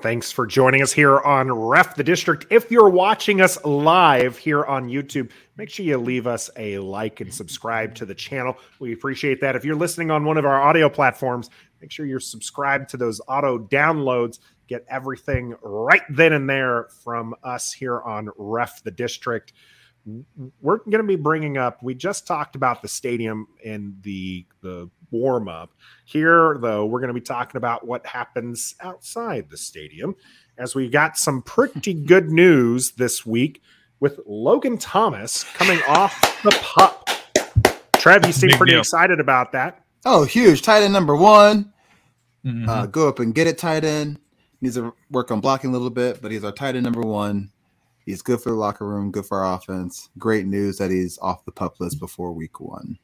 Thanks for joining us here on Ref the District. If you're watching us live here on YouTube, make sure you leave us a like and subscribe to the channel. We appreciate that. If you're listening on one of our audio platforms, make sure you're subscribed to those auto downloads. Get everything right then and there from us here on Ref the District we're going to be bringing up we just talked about the stadium and the the warm up here though we're going to be talking about what happens outside the stadium as we got some pretty good news this week with logan thomas coming off the pup trev you seem Big pretty deal. excited about that Oh, huge. Tight end number one. Mhm. Uh, go up and get it, tight end. Needs to work on blocking a little bit, but he's our tight end number one. He's good for the locker room, good for our offense. Great news that he's off the pup list before week one.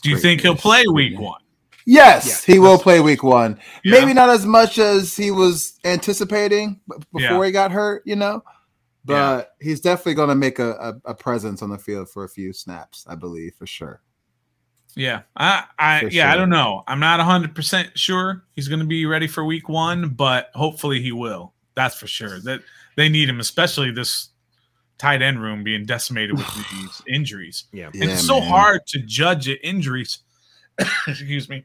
Do you Great think he'll play week one? Yes, Yeah, he will play week one. Yeah. Maybe not as much as he was anticipating before Yeah. he got hurt, you know, but he's definitely going to make a, a, a presence on the field for a few snaps, I believe, for sure. Yeah, I, I, For yeah, I don't know. I'm not 100 percent sure he's going to be ready for week one, but hopefully he will. That's for sure. That they need him, especially this tight end room being decimated with these injuries. yeah Yeah, it's so man. hard to judge injuries. Excuse me.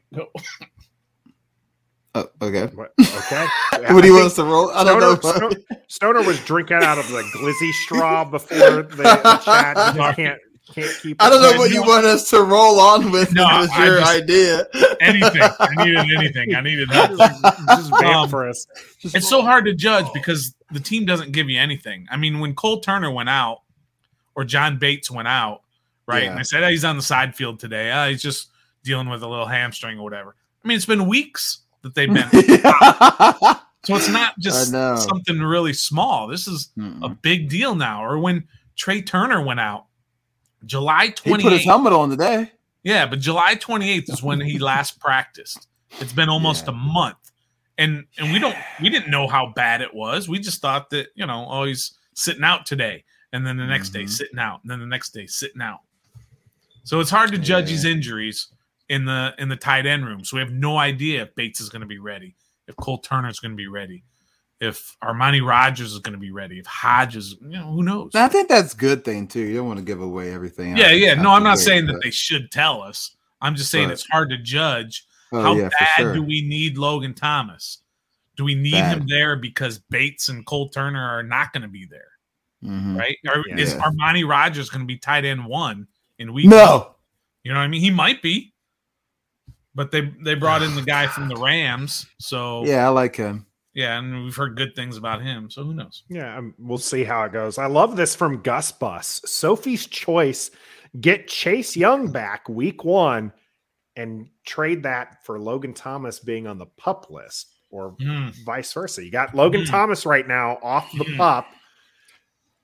Oh, okay. What- okay What do you want us to roll? I don't know. Stoner, Stoner was drinking out of the glizzy straw before the, the chat. He can't can't keep. I don't know what you want us to roll on with. No, No, was I your just- idea. Anything. I needed anything. I needed help. just, just Um, for us. Just It's so hard to judge because the team doesn't give you anything. I mean, when Cole Turner went out or John Bates went out, right? And I said, oh, he's on the side field today. Oh, he's just dealing with a little hamstring or whatever. I mean, it's been weeks that they've been. so it's not just something really small. This is a Mm-mm. big deal now. Or when Trai Turner went out, July He put his helmet on today. Yeah, but July 28th is when he last practiced. It's been almost Yeah. a month. And and we don't we didn't know how bad it was. We just thought that, you know, oh, he's sitting out today. And then the next day Mhm. sitting out. And then the next day sitting out. So it's hard to judge Yeah. these injuries in the in the tight end room. So we have no idea if Bates is going to be ready, if Cole Turner is going to be ready, if Armani Rogers is going to be ready, if Hodges, you know, who knows? I think that's a good thing too. You don't want to give away everything. yeah, yeah. No, I'm not gate, saying that they should tell us. I'm just saying But- it's hard to judge Oh, how yeah, bad sure. do we need Logan Thomas? Do we need Bad. him there because Bates and Cole Turner are not going to be there, Mhm. right? Or Yeah. is Yeah. Armani Rogers going to be tight end one in week? No. you know what I mean. He might be, but they they brought in the guy from the Rams, so yeah, Yeah, I like him. Yeah, and we've heard good things about him. So who knows? Yeah, um, we'll see how it goes. I love this from Gus Bus. Sophie's choice: get Chase Young back week one, and trade that for Logan Thomas being on the pup list, or Hmm. vice versa. You got Logan Mm. Thomas right now off the Mm. pup,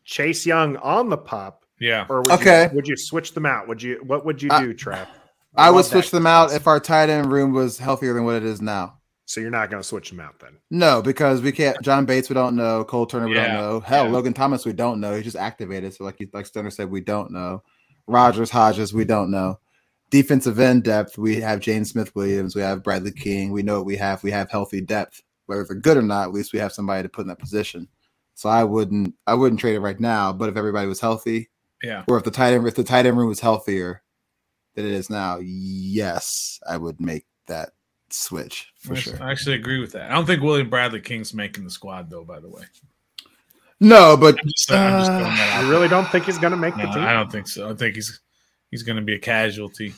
Chase Young on the pup, Yeah, or would Okay. you, would you switch them out? Would you? What would you I- do, Trev? I, would switch them out if our tight end room was healthier than what it is now. So you're not going to switch them out then? No, because we can't. John Bates, we don't know. Cole Turner, we Yeah, don't know. Hell, yeah. Logan Thomas, we don't know. He just activated. So, like you, like Stoner said, we don't know. Rogers, Hodges, we don't know. Defensive end depth, we have James Smith Williams, we have Bradley King. We know what we have. We have healthy depth. Whether they're good or not, at least we have somebody to put in that position. So I wouldn't, I wouldn't trade it right now. But if everybody was healthy, yeah. or if the tight end, if the tight end room was healthier than it is now, yes, I would make that switch for I, sure. I actually agree with that. I don't think William Bradley King's making the squad though. By the way, No, but I'm just, I'm just Uh, that I really don't think he's going to make No, the team. I don't think so. I think he's he's going to be a casualty.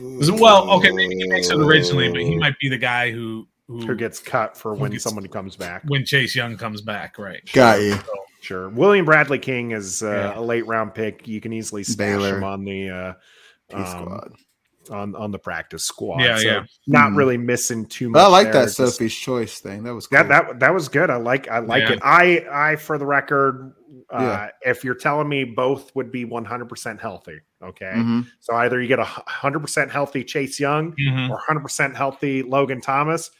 Well, okay, maybe he makes it originally, but he might be the guy who who, Who gets cut for when gets- somebody comes back? when Chase Young comes back, right? got you. Sure. William Bradley King is uh, Yeah. a late round pick. You can easily stash Baylor. him on the uh, um, squad. on on the practice squad. Yeah, So yeah. Not Hmm. really missing too much. But I like there. that Just- Sophie's choice thing. That was cool. That that that was good. I like I like Yeah. it. I I for the record, uh, Yeah. if you're telling me both would be 100 percent healthy, okay. Mhm. So either you get a 100 percent healthy Chase Young Mhm. or 100 percent healthy Logan Thomas.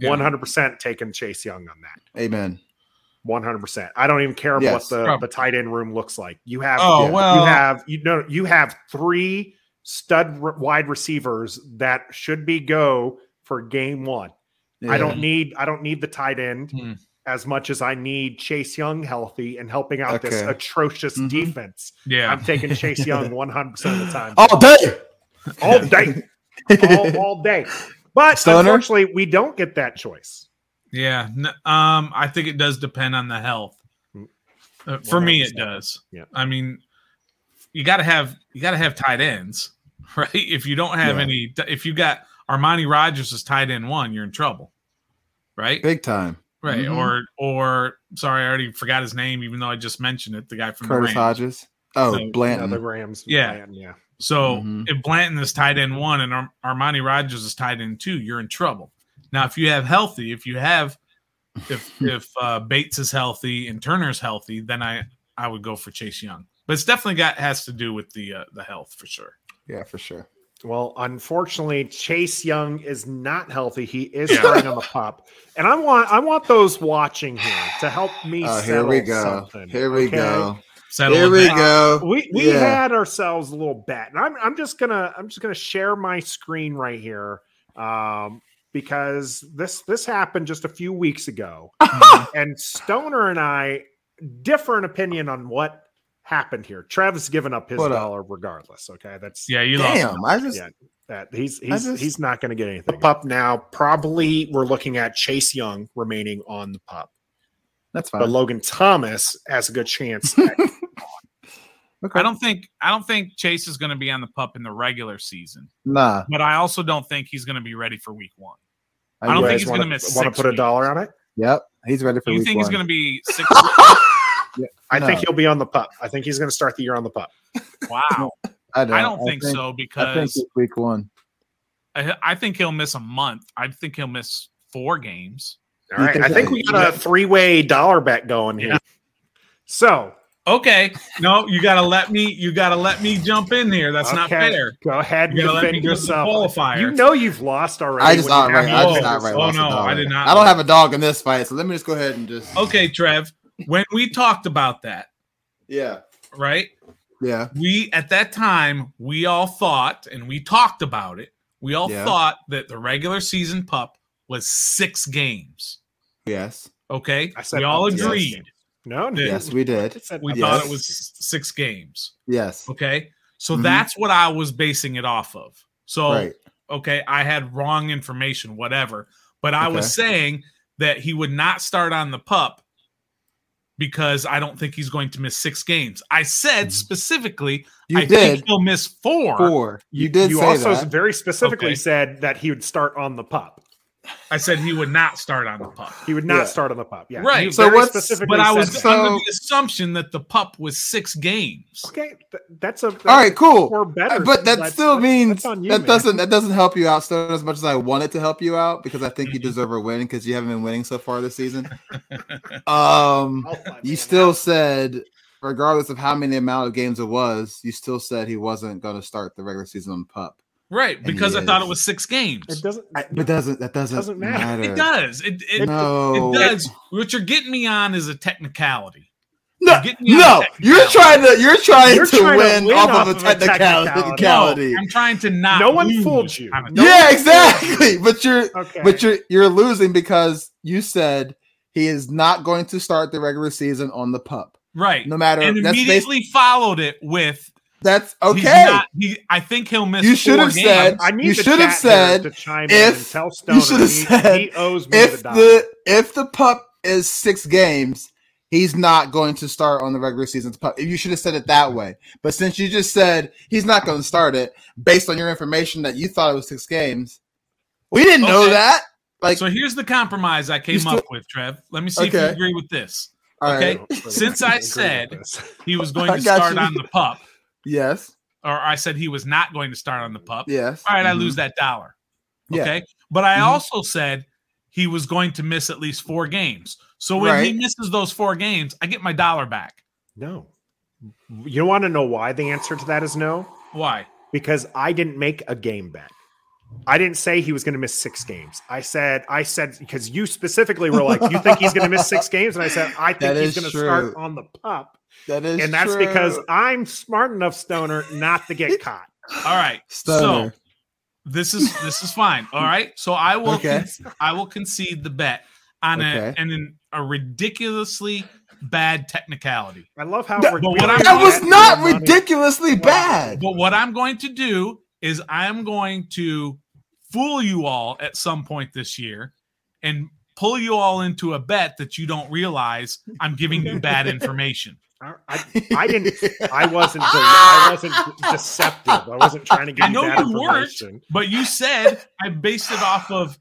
Yeah. 100 percent taking Chase Young on that. Amen. 100%. I don't even care Yes. what the, Probably. the tight end room looks like. You have Oh Yeah. well, you have you know you have three stud r- wide receivers that should be go for game 1. I don't need I don't need the tight end Hmm. As much as I need Chase Young healthy and helping out this Okay. atrocious Mhm. defense. Yeah. I'm taking Chase Young 100 percent of the time, all day. all day, all, all day. But Stoner? unfortunately, we don't get that choice. Yeah. N- Um, I think it does depend on the health. Uh, for me, it does. Yeah. I mean, you got to have you got to have tight ends, right? If you don't have Yeah. any, if you got Armani Rogers as tight end one, you're in trouble, right? Big time. Right. Mhm. Or or sorry, I already forgot his name, even though I just mentioned it. The guy from Curtis the Rams. Hodges. Oh, So, Blanton. the Rams, Yeah. Bland, yeah. So Mhm. if Blanton is tied in one and Ar- Armani Rogers is tied in two, you're in trouble. Now, if you have healthy, if you have, if if uh, Bates is healthy and Turner's healthy, then I I would go for Chase Young. But it's definitely got has to do with the uh, the health for sure. yeah, for sure. Well, unfortunately, Chase Young is not healthy. He is Yeah. starting on the pup, and I want I want those watching here to help me. Oh, here we go. something, Here we okay? go. Settle Here we down. go. We we Yeah. had ourselves a little bet, and I'm I'm just gonna I'm just gonna share my screen right here, um, because this this happened just a few weeks ago, and Stoner and I differ in opinion on what happened here. Travis given up his What up? dollar regardless. Okay, that's Yeah, you lost. Damn, I just yeah, that he's he's just- he's not going to get anything. The pup now, probably we're looking at Chase Young remaining on the pup. that's fine. But. Logan Thomas has a good chance. at- Okay. I don't think I don't think Chase is going to be on the pup in the regular season, Nah. but I also don't think he's going to be ready for week one. I, I don't think he's gonna miss Want to six put a dollar on it? Yep, he's ready for you week think he's going to be six? I No. think he'll be on the pup. I think he's going to start the year on the pup. wow, I don't, I don't think, so I think because it's week one. I, I think he'll miss a month. I think he'll miss four games. All You right. think I think we got a three way dollar bet going here. So Okay, no, you gotta let me. You gotta let me jump in here. That's not fair. go ahead You gotta let me defend go yourself. qualifier. You know you've lost already. I just when you outright, I just on outright Oh, lost no, I did not I don't have a dog in this fight, so let me just go ahead and just. Okay, Trev. When we talked about that, Yeah. right? Yeah. We at that time we all thought, and we talked about it. We all Yeah. thought that the regular season pup was six games. Yes. Okay, I said we all up to six agreed. games. No, no. Yes, we did. We Yes. thought it was six. six games. Yes. Okay, so Mhm. that's what I was basing it off of. So Right. okay, I had wrong information, whatever. But I was saying that he would not start on the pup because I don't think he's going to miss six games. I said Mhm. specifically, You I did think he'll miss four. four. You did You say also that. very specifically Okay. said that he would start on the pup. I said he would not start on the pup. He would not Yeah. start on the pup. Yeah, Right. So very what's- specifically But I was. So- under the assumption that the pup was six games. okay. That's a All right, cool. Or better, but that that's- still that's- means that's you, that man. doesn't that doesn't help you out Stone, as much as I wanted to help you out because I think you Mhm. deserve a win because you haven't been winning so far this season. Um, you man. still said, regardless of how many amount of games it was, you still said he wasn't going to start the regular season on pup. Right, because he I thought it was six games. It doesn't. I, but doesn't that doesn't, Doesn't matter. matter? It does. It, it, no, it does. What you're getting me on is a technicality. No, You're getting me on no, a you're trying to you're trying You're to trying to win, win off, off of a technicality. technicality. technicality. No, I'm trying to not. No one lose fooled you. No yeah, one- exactly. But you're Okay. but you're you're losing because you said he is not going to start the regular season on the pup. Right. No matter and that's based, immediately followed it with that's he's okay. not- he, I think he'll miss. You should have games. said- I need you should have chat here said to chime if- in and tell Stoner should have he, said he owes me if the dollar. the if the pup is six games, he's not going to start on the regular season's pup. You should have said it that way. But since you just said he's not going to start it based on your information that you thought it was six games, we didn't know that. Like, so here's the compromise I came still- up with, Trev. Let me see if you agree with this. all okay. right, Since I said- He was going to start you. on the pup, yes, or I said he was not going to start on the pup. yes. All right, I Mhm. lose that dollar. Yeah. Okay. But I Mhm. also said he was going to miss at least four games. So when he misses those four games, I get my dollar back. no. You want to know why the answer to that is no? Why? Because I didn't make a game bet. I didn't say he was going to miss six games. I said, I said, because you specifically were like, you think he's going to miss six games? And I said, I think That he's going to start on the pup. That is, And that's true. because I'm smart enough, Stoner, not to get caught. All right. Stoner. So this is this is fine. All right. So I will Okay. con- I will concede the bet on a and an, a ridiculously bad technicality. I love how That- we're but what doing I'm- That was that not money. ridiculously bad. But what I'm going to do is I'm going to fool you all at some point this year and pull you all into a bet that you don't realize I'm giving you bad information. I, I, I didn't. I wasn't. I wasn't deceptive. I wasn't trying to get. I you know bad you weren't. information. But you said I based it off of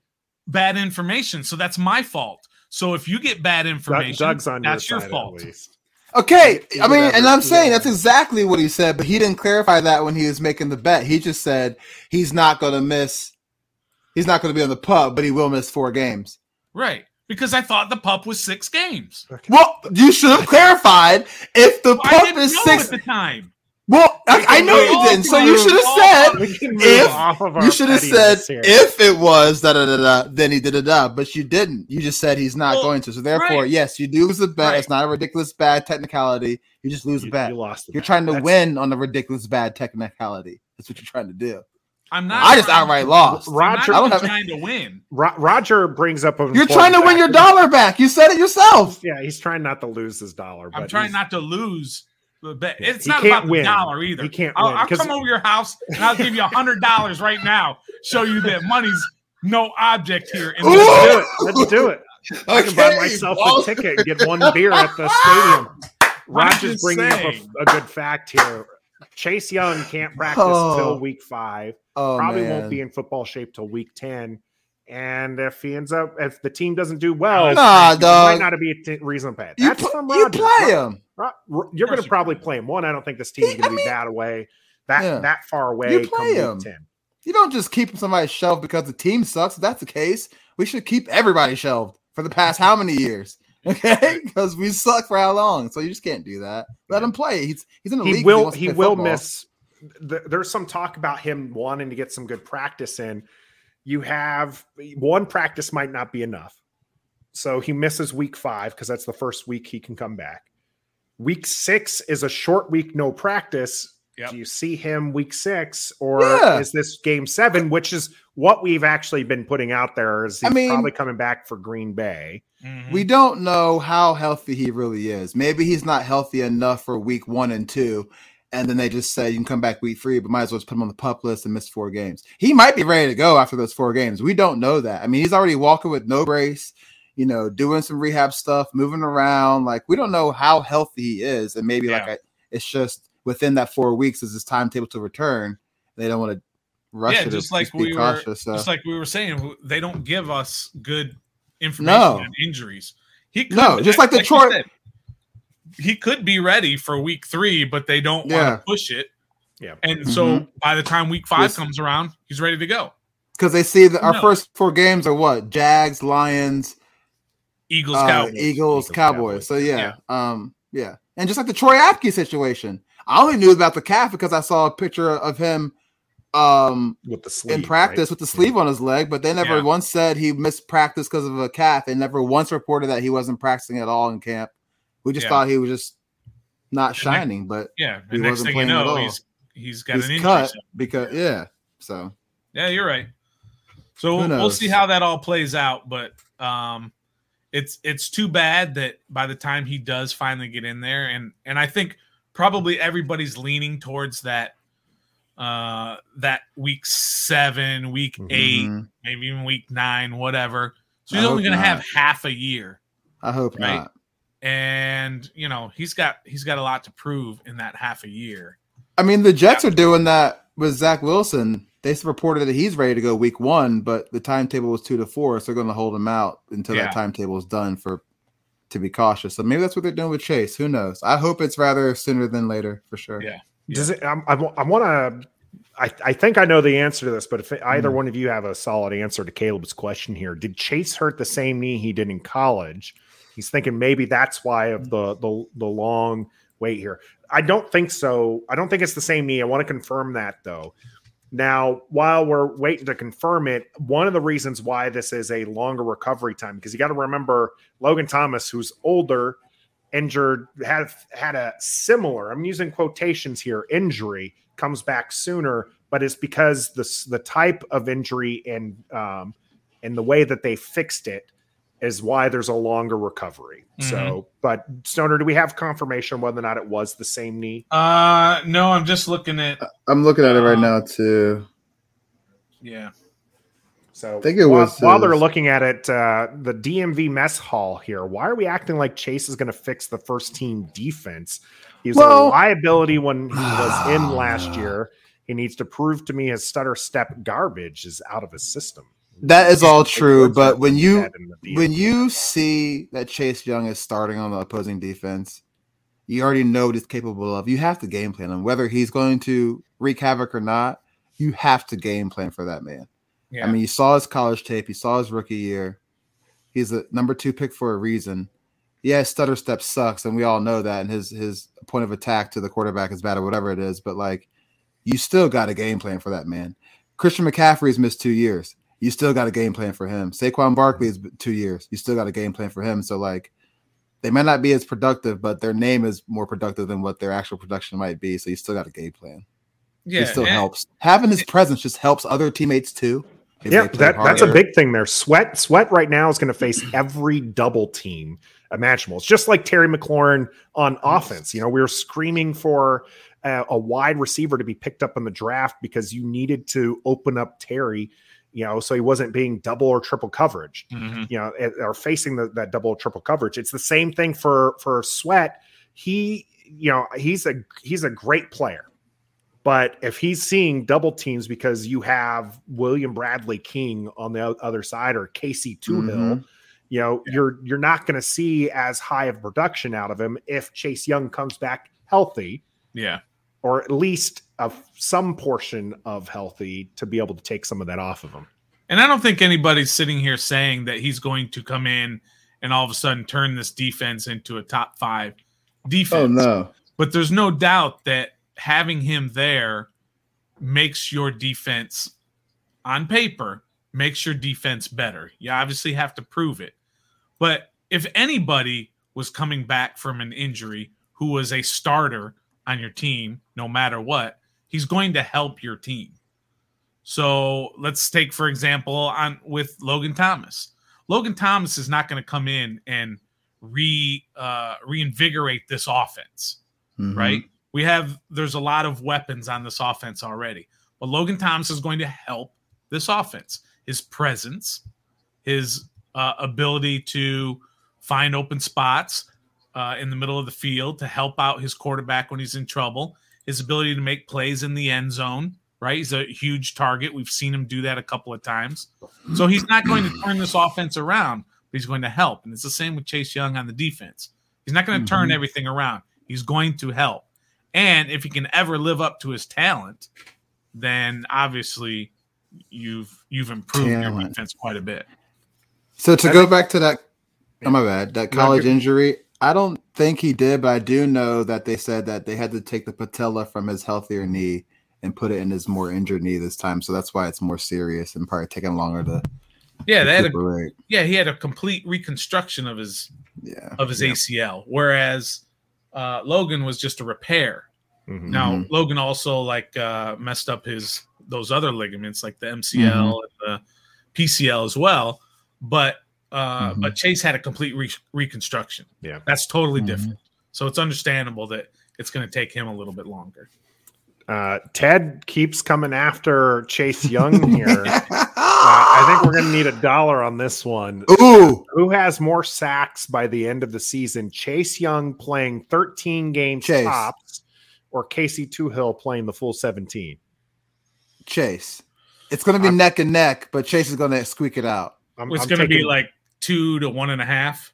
bad information, so that's my fault. So if you get bad information, Doug's on that's your, your side fault. At least. Okay, I mean, and I'm saying that's exactly what he said, but he didn't clarify that when he was making the bet. He just said he's not going to miss. He's not going to be on the pup, but he will miss four games. Right. Because I thought the pup was six games. Well, you should have clarified if the I pup didn't is know six. at the time. Well, I, I know you didn't. So you should have said We can move If- of you should have said here. if it was da da da da, then he did it da. But you didn't. You just said he's not Well, going to. So therefore, right. yes, you do lose the bet. Right. It's not a ridiculous bad technicality. You just lose you, the bet. you lost. The You're bet. trying to That's- win on the ridiculous bad technicality. That's what you're trying to do. I'm not. I just outright lost. I'm Roger- not I don't even have- trying to win. Ro- Roger brings up. a. You're trying to important win your dollar back. You said it yourself. Yeah, he's trying not to lose his dollar. I'm trying he's- not to lose the bet. Yeah, It's not can't about the win. dollar either. He can't I'll, win, I'll 'cause- come over your house and I'll give you a hundred dollars right now. Show you that money's no object here. In Ooh! this Let's do it. Let's do it. I can buy myself a ticket and get one beer at the stadium. Roger's just bringing up a, a good fact here. Chase Young can't practice Oh. till week five. Oh, Probably man. won't be in football shape till week ten. And if he ends up, if the team doesn't do well, Nah, he dog. might not be a t- reason bad. You, That's pl- from you Roger. play him. Ro- Ro- You're going to probably play him. One, I don't think this team is going to be mean- that away, that Yeah. that far away. You play him. 10. You don't just keep somebody shelved because the team sucks. If that's the case, we should keep everybody shelved for the past how many years? Okay, because we suck for how long? So you just can't do that. Let Yeah. him play. He's he's in the he league. will wants to he will football. miss th- there's some talk about him wanting to get some good practice in you have one practice might not be enough so he misses week five because that's the first week he can come back week six is a short week no practice Yep. do you see him week six or Yeah. is this game seven which is what we've actually been putting out there is I he's mean- probably coming back for green bay Mhm. We don't know how healthy he really is. Maybe he's not healthy enough for week one and two, and then they just say you can come back week three, but might as well just put him on the pup list and miss four games. He might be ready to go after those four games. We don't know that. I mean, he's already walking with no brace, you know, doing some rehab stuff, moving around. Like we don't know how healthy he is, and maybe like I, it's just within that four weeks is his timetable to return. They don't want to rush Yeah, it. just like be we were- cautious. So. just like we were saying, they don't give us good information No. on injuries. He could, No, just like you Detroit- said, he could be ready for week three, but they don't Yeah. want to push it. Yeah. And so by the time week five Yes. comes around, he's ready to go. because they see that our No. first four games are what Jags, Lions, Eagles, uh, Cowboys. Eagles, Eagles, Cowboys. Cowboys. So yeah, um, yeah, and just like the Troy Apke situation, I only knew about the calf because I saw a picture of him um with the sleeve in practice right? with the sleeve on his leg, but they never Yeah. once said he missed practice because of a calf. They never once reported that he wasn't practicing at all in camp. We just Yeah. thought he was just not shining, but Yeah. He next wasn't thing you playing at know, all. he's he's got he's an injury. cut because yeah. So Yeah, you're right. So we'll, we'll see how that all plays out, but um it's it's too bad that by the time he does finally get in there and and I think probably everybody's leaning towards that uh that week 7, week 8, mhm. maybe even week 9, whatever. So he's only going to not. have half a year I hope Right. not. And you know, he's got he's got a lot to prove in that half a year. I mean, the Jets are doing that with Zach Wilson. They reported that he's ready to go week one, but the timetable was two to four, so they're going to hold him out until Yeah. that timetable is done for to be cautious. So maybe that's what they're doing with Chase. Who knows? I hope it's rather sooner than later for sure. Yeah. Does it? I'm- I, I want to. I, I think I know the answer to this, but if either Hmm. one of you have a solid answer to Caleb's question here, did Chase hurt the same knee he did in college? He's thinking maybe that's why of the the the long wait here. I don't think so. I don't think it's the same knee. I want to confirm that though. Now, while we're waiting to confirm it, one of the reasons why this is a longer recovery time because you got to remember Logan Thomas, who's older, injured, had had a similar. I'm using quotations here. Injury comes back sooner, but it's because the the type of injury and um, and the way that they fixed it is why there's a longer recovery. So, but Stoner, do we have confirmation whether or not it was the same knee? Uh, no, I'm just looking at. I'm looking at it right Um, now too. Yeah. So I think it while, was while they're looking at it, uh, the DMV mess hall here. Why are we acting like Chase is going to fix the first team defense? He was a liability when he was in last year. He needs to prove to me his stutter step garbage is out of his system. That is all true, but when you had in the DMV. when you see that Chase Young is starting on the opposing defense, you already know what he's capable of. You have to game plan him, whether he's going to wreak havoc or not. You have to game plan for that man. Yeah. I mean, you saw his college tape, you saw his rookie year. He's a number two pick for a reason. Yeah, his stutter step sucks, and we all know that. And his his point of attack to the quarterback is bad or whatever it is. But like, you still got a game plan for that man. Christian McCaffrey's missed two years. You still got a game plan for him. Saquon Barkley mm-hmm. is two years. You still got a game plan for him. So like, they might not be as productive, but their name is more productive than what their actual production might be. So you still got a game plan. yeah. it still and- helps. Having his presence just helps other teammates too. if yeah, they play that, that's a big thing there. Sweat, sweat right now is going to face every double team imaginable. It's just like Terry McLaurin on offense. You know, we were screaming for a, a wide receiver to be picked up in the draft because you needed to open up Terry, you know, so he wasn't being double or triple coverage. Mhm. You know, or facing the, that double or triple coverage. It's the same thing for for Sweat. He, you know, he's a he's a great player. But if he's seeing double teams because you have William Bradley King on the other side or Casey Toohill, Mhm. you know, you're you're not going to see as high of production out of him if Chase Young comes back healthy, Yeah. Or at least of some portion of healthy to be able to take some of that off of him. And I don't think anybody's sitting here saying that he's going to come in and all of a sudden turn this defense into a top five defense. Oh no. But there's no doubt that having him there makes your defense on paper makes your defense better. You obviously have to prove it. But if anybody was coming back from an injury who was a starter on your team, no matter what, he's going to help your team. So let's take, for example, on with Logan Thomas. Logan Thomas is not going to come in and re uh, reinvigorate this offense Mhm. right? We have there's a lot of weapons on this offense already, but Logan Thomas is going to help this offense. His presence, his uh, ability to find open spots uh, in the middle of the field to help out his quarterback when he's in trouble, his ability to make plays in the end zone. Right, he's a huge target. We've seen him do that a couple of times. So he's not going to turn this offense around, but he's going to help. And it's the same with Chase Young on the defense. He's not going to turn Mhm. everything around. He's going to help. And if he can ever live up to his talent, then obviously you've you've improved your defense quite a bit. So to I go think- back to that, oh my bad, that college injury. I don't think he did, but I do know that they said that they had to take the patella from his healthier knee and put it in his more injured knee this time. So that's why it's more serious and probably taking longer to Yeah, they had a, yeah, he had a complete reconstruction of his Yeah. of his Yeah. ACL, whereas uh, Logan was just a repair. Mhm. Now Mhm. Logan also like uh, messed up his those other ligaments like the MCL and the PCL as well, but uh, Mhm. but Chase had a complete re- reconstruction. Yeah. that's totally Mhm. different. So it's understandable that it's going to take him a little bit longer. Uh, Ted keeps coming after Chase Young here. Uh, I think we're going to need a dollar on this one. Ooh, Who has more sacks by the end of the season? Chase Young playing 13 games Chase. tops, or Casey Toohill playing the full 17? Chase. It's going to be I'm- neck and neck, but Chase is going to squeak it out. I'm, It's going to be like two to one and a half,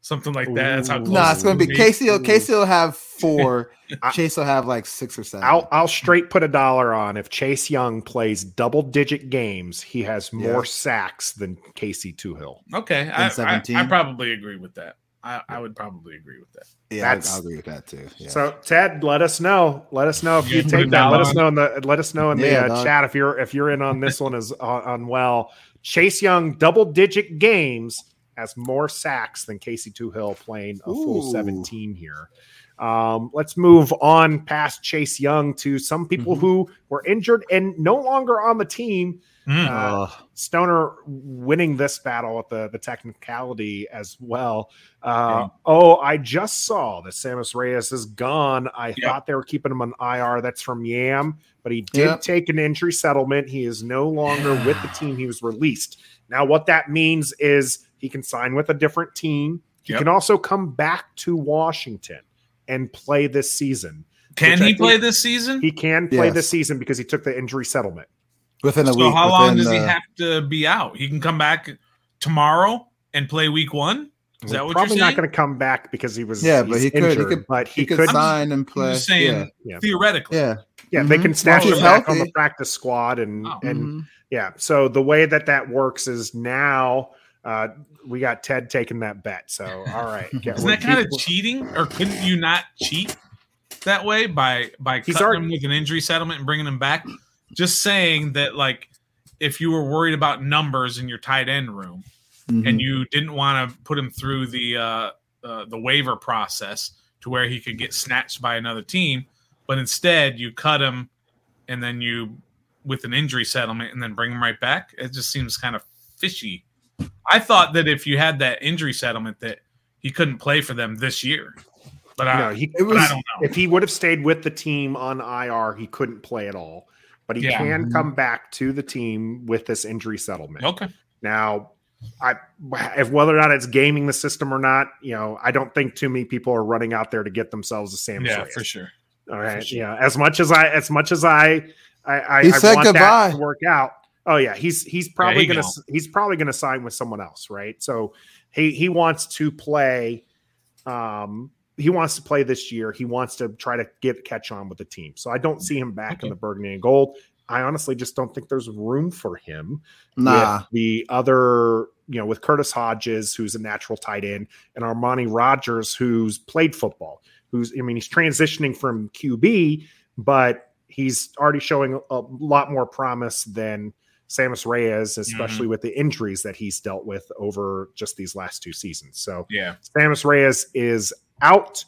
something like that. That's how close No, it's going to be Casey. will- Casey will have four. I- Chase will have like six or seven. I'll I'll straight put a dollar on if Chase Young plays double digit games, he has more Yeah. sacks than Casey Toohill. Okay, I, I, 17? I probably agree with that. I, I would probably agree with that. yeah, I, that's- I'll agree with that too. Yeah. So Ted, let us know. Let us know if You you take that. Let us know in the let us know in the Yeah, uh, chat if you're if you're in on this one as on, on well. Chase Young double digit games has more sacks than Casey Toohill playing a full 17 here. Um, let's move on past Chase Young to some people Mhm. who were injured and no longer on the team. Mm. Uh, Stoner winning this battle with the, the technicality as well. Uh, Oh, I just saw that Sammis Reyes is gone. I thought they were keeping him on IR. That's from Yam, but he did Yep. take an injury settlement. He is no longer with the team. He was released. Now, what that means is he can sign with a different team. He Yep. can also come back to Washington and play this season. Can he play this season? He can play Yes. this season because he took the injury settlement. Within a so week. So how long within, does he uh, have to be out? He can come back tomorrow and play week one. Is that what Probably you're not going to come back because he was Yeah, but he's he could- he could- but he, He could could sign and I'm play. just saying yeah. theoretically. Yeah. Yeah, they Mhm. can snatch Well, him he's back on the practice squad, and Oh. and Mhm. yeah. So the way that that works is now uh, we got Ted taking that bet. So all right, yeah, Isn't we're that kind of cheating, or couldn't you not cheat that way by by He's cutting already- him with an injury settlement and bringing him back? Just saying that, like, if you were worried about numbers in your tight end room Mhm. and you didn't want to put him through the uh, uh, the waiver process to where he could get snatched by another team, but instead you cut him and then you with an injury settlement and then bring him right back. It just seems kind of fishy. I thought that if you had that injury settlement that he couldn't play for them this year, but I, he, It but I don't know. if he would have stayed with the team on IR, he couldn't play at all. But he Yeah. can mm-hmm. come back to the team with this injury settlement. Okay, Now, I if whether or not it's gaming the system or not, you know, I don't think too many people are running out there to get themselves a Sam. yeah, Reyes. for sure. All right. sure. Yeah. As much as I, as much as I, I, I, He I said want goodbye. that to work out. Oh yeah, he's he's probably gonna gone. he's probably gonna sign with someone else, right? So he he wants to play. Um, he wants to play this year. He wants to try to get catch on with the team. So I don't see him back in the burgundy and gold. I honestly just don't think there's room for him Nah. with the other, you know, with Curtis Hodges, who's a natural tight end, and Armani Rogers, who's played football. Who's, I mean, he's transitioning from QB, but he's already showing a lot more promise than Sammis Reyes, especially mm-hmm. with the injuries that he's dealt with over just these last two seasons. So Yeah, Sammis Reyes is out.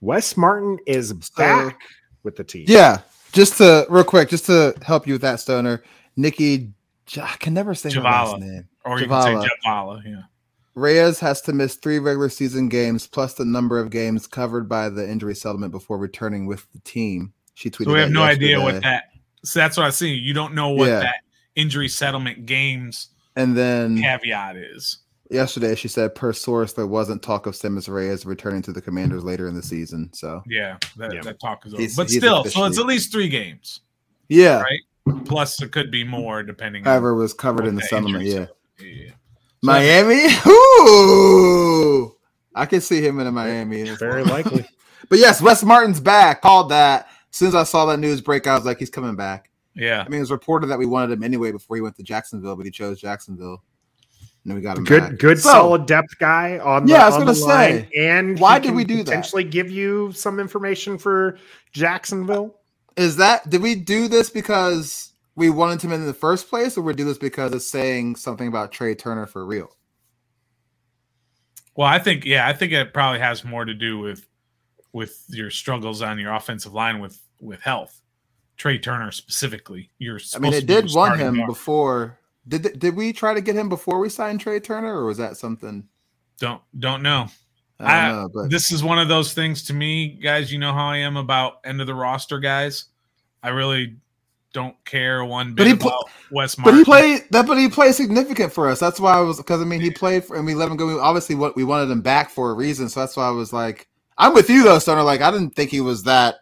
Wes Martin is back with the team. Yeah. Just to real quick, just to help you with that stoner, Nikki I can never say her last Jhabvala. name. or you can say Jhabvala. Yeah, Reyes has to miss three regular season games plus the number of games covered by the injury settlement before returning with the team. She tweeted. so we have that no idea what that. So that's what I see. You don't know what Yeah. that injury settlement games And then caveat is. yesterday she said, per source, there wasn't talk of Sammis Reyes returning to the Commanders later in the season. So Yeah, that, Yeah. that talk is over. He's- But he's still, so it's at least three games. yeah, Right. Plus, it could be more depending. however, it was covered in the that settlement. Yeah, yeah. Miami. Ooh, I can see him in a Miami. Very likely. But yes, Wes Martin's back. Called that. As soon as I saw that news break, I was like, he's coming back. Yeah. I mean, it was reported that we wanted him anyway before he went to Jacksonville, but he chose Jacksonville. And then we got him good, back. good, So, solid depth guy on the, Yeah, I was gonna say, And why he did can we do that? Potentially give you some information for Jacksonville. Is that did we do this because we wanted him in the first place, or we do this because it's saying something about Trai Turner for real? Well, I think yeah, I think it probably has more to do with with your struggles on your offensive line with with health. Trai Turner specifically. You're I mean, it to be your did want him guard. before. Did did we try to get him before we signed Trai Turner, or was that something? Don't don't know. I know, but This is one of those things to me, guys. You know how I am about end of the roster guys. I really don't care one But bit he pl- about Wes but he played that. But he played significant for us. That's why I was because I mean he played for and we let him go. Obviously, what we wanted him back for a reason. So that's why I was like, I'm with you though, Stoner. Like I didn't think he was that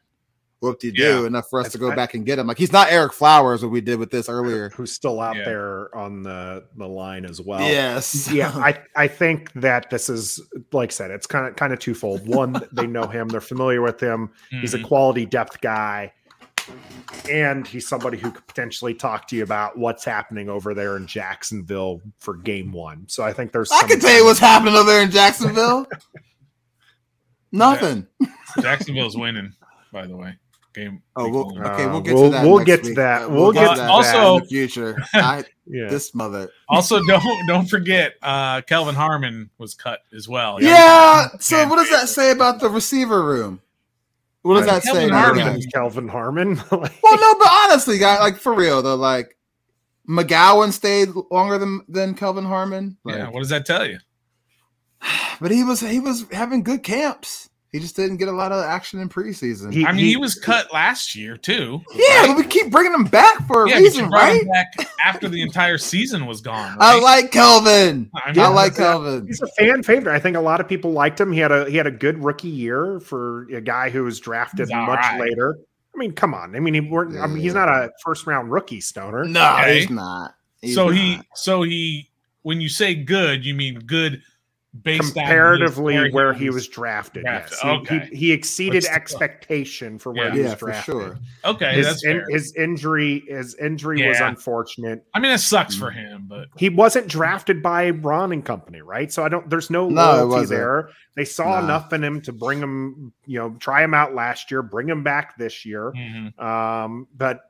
whoop de do Yeah. enough for us to go I- back and get him. Like he's not Ereck Flowers, what we did with this earlier. Who's still out Yeah. there on the, the line as well. yes, yeah, I, I think that this is like I said, it's kind of kind of twofold. One, they know him, they're familiar with him. He's a Mhm. quality depth guy, and he's somebody who could potentially talk to you about what's happening over there in Jacksonville for game one. So I think there's I some can tell you what's happening over there in Jacksonville. Nothing. Jacksonville's winning, by the way. Game. Oh, we'll, one. okay, we'll Uh, get we'll- to that. we'll next get to week. that. Uh, We'll get to that Also- in the future. I, Yeah. this mother. Also, don't don't forget, uh, Kelvin Harmon was cut as well. Yeah. So, what does that say about the receiver room? What does that Kelvin say? about Harmon. that? Harmon, Kelvin Harmon. Like, Well, no, but honestly, guy, like for real though, like McGowan stayed longer than than Kelvin Harmon. Like, Yeah, what does that tell you? but he was he was having good camps. He just didn't get a lot of action in preseason. He- I mean, he, was cut last year too. yeah, but we keep bringing him back for a Yeah, reason, you right? him back after the entire season was gone. I like Kelvin. I I like yeah. Kelvin. He's a fan favorite. I think a lot of people liked him. He had a he had a good rookie year for a guy who was drafted He's much right. later. I mean, come on. I mean, he weren't, I mean, he's not a first round rookie stoner. No, Okay. he's not. He's so he, so he, when you say good, you mean good based comparatively on where he was drafted. drafted. Yes, he, Okay. he, he exceeded still. expectation for where Yeah. he was yeah, for drafted. sure. Okay, His, that's in- his injury, his injury was unfortunate. I mean, it sucks Mm. for him, but He wasn't drafted by Ron and company, right? So I don't. There's no No, loyalty wasn't. there. They saw Nah. enough in him to bring him, you know, try him out last year, bring him back this year. Mhm. Mm. Um, but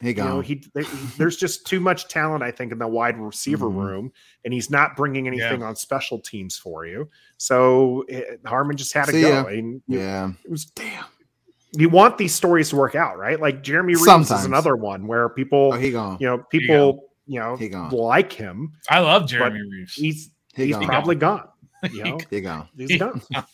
He you know, gone. he there- there's just too much talent, I think, in the wide receiver Mhm. room, and he's not bringing anything on special teams for you. So eh, Harmon just had to See go. ya. And yeah. it was damn. You want these stories to work out, right? Like Jeremy Reaves Sometimes. is another one where people, Oh, he gone. you know, people, you know, He gone. like him. I love Jeremy Reaves. He's He he's gone. probably gone. You know, He gone. he's done.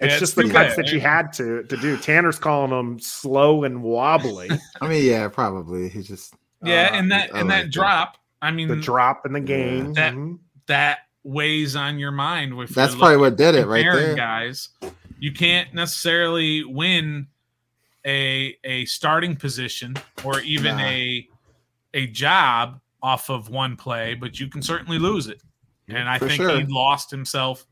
It's Yeah, just the cuts bad. that you had to to do. Tanner's calling them slow and wobbly. I mean, yeah, probably. He just yeah, Uh, and that I and like that that. drop. I mean, the drop in the game. That- Mhm. that weighs on your mind. If that's probably what did it right there. guys. You can't necessarily win a a starting position or even Nah. a a job off of one play, but you can certainly lose it. And I For think sure. he lost himself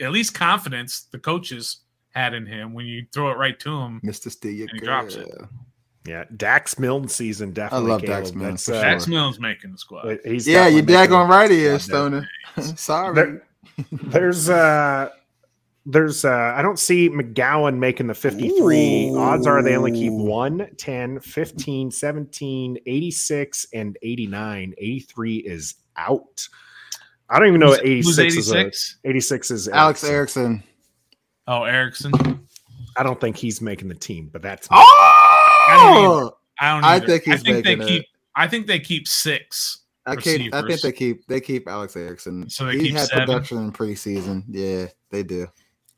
at least confidence the coaches had in him when you throw it right to him. Mr. Steele. And he drops it. Yeah, Dax Milne season definitely. I love Dax Caleb. Milne, That's, uh, Dax Milne's making the squad. he's Yeah, you're daggone making- right here, Stoner. Sorry. There- there's uh there's uh I don't see McGowan making the 53. Ooh. Odds are they only keep 1, 10, 15, 17, 86 and 89. 83 is out. I don't even know what Who's 86 is. 86? 86 is Alex Erickson. Erickson. Oh, Erickson. I don't think he's making the team, but that's Oh! I don't. I either. think he's I think they keep. it. I think they keep six. I, keep, I think they keep they keep Alex Erickson. So they he keep had seven? production in preseason. Yeah, they do.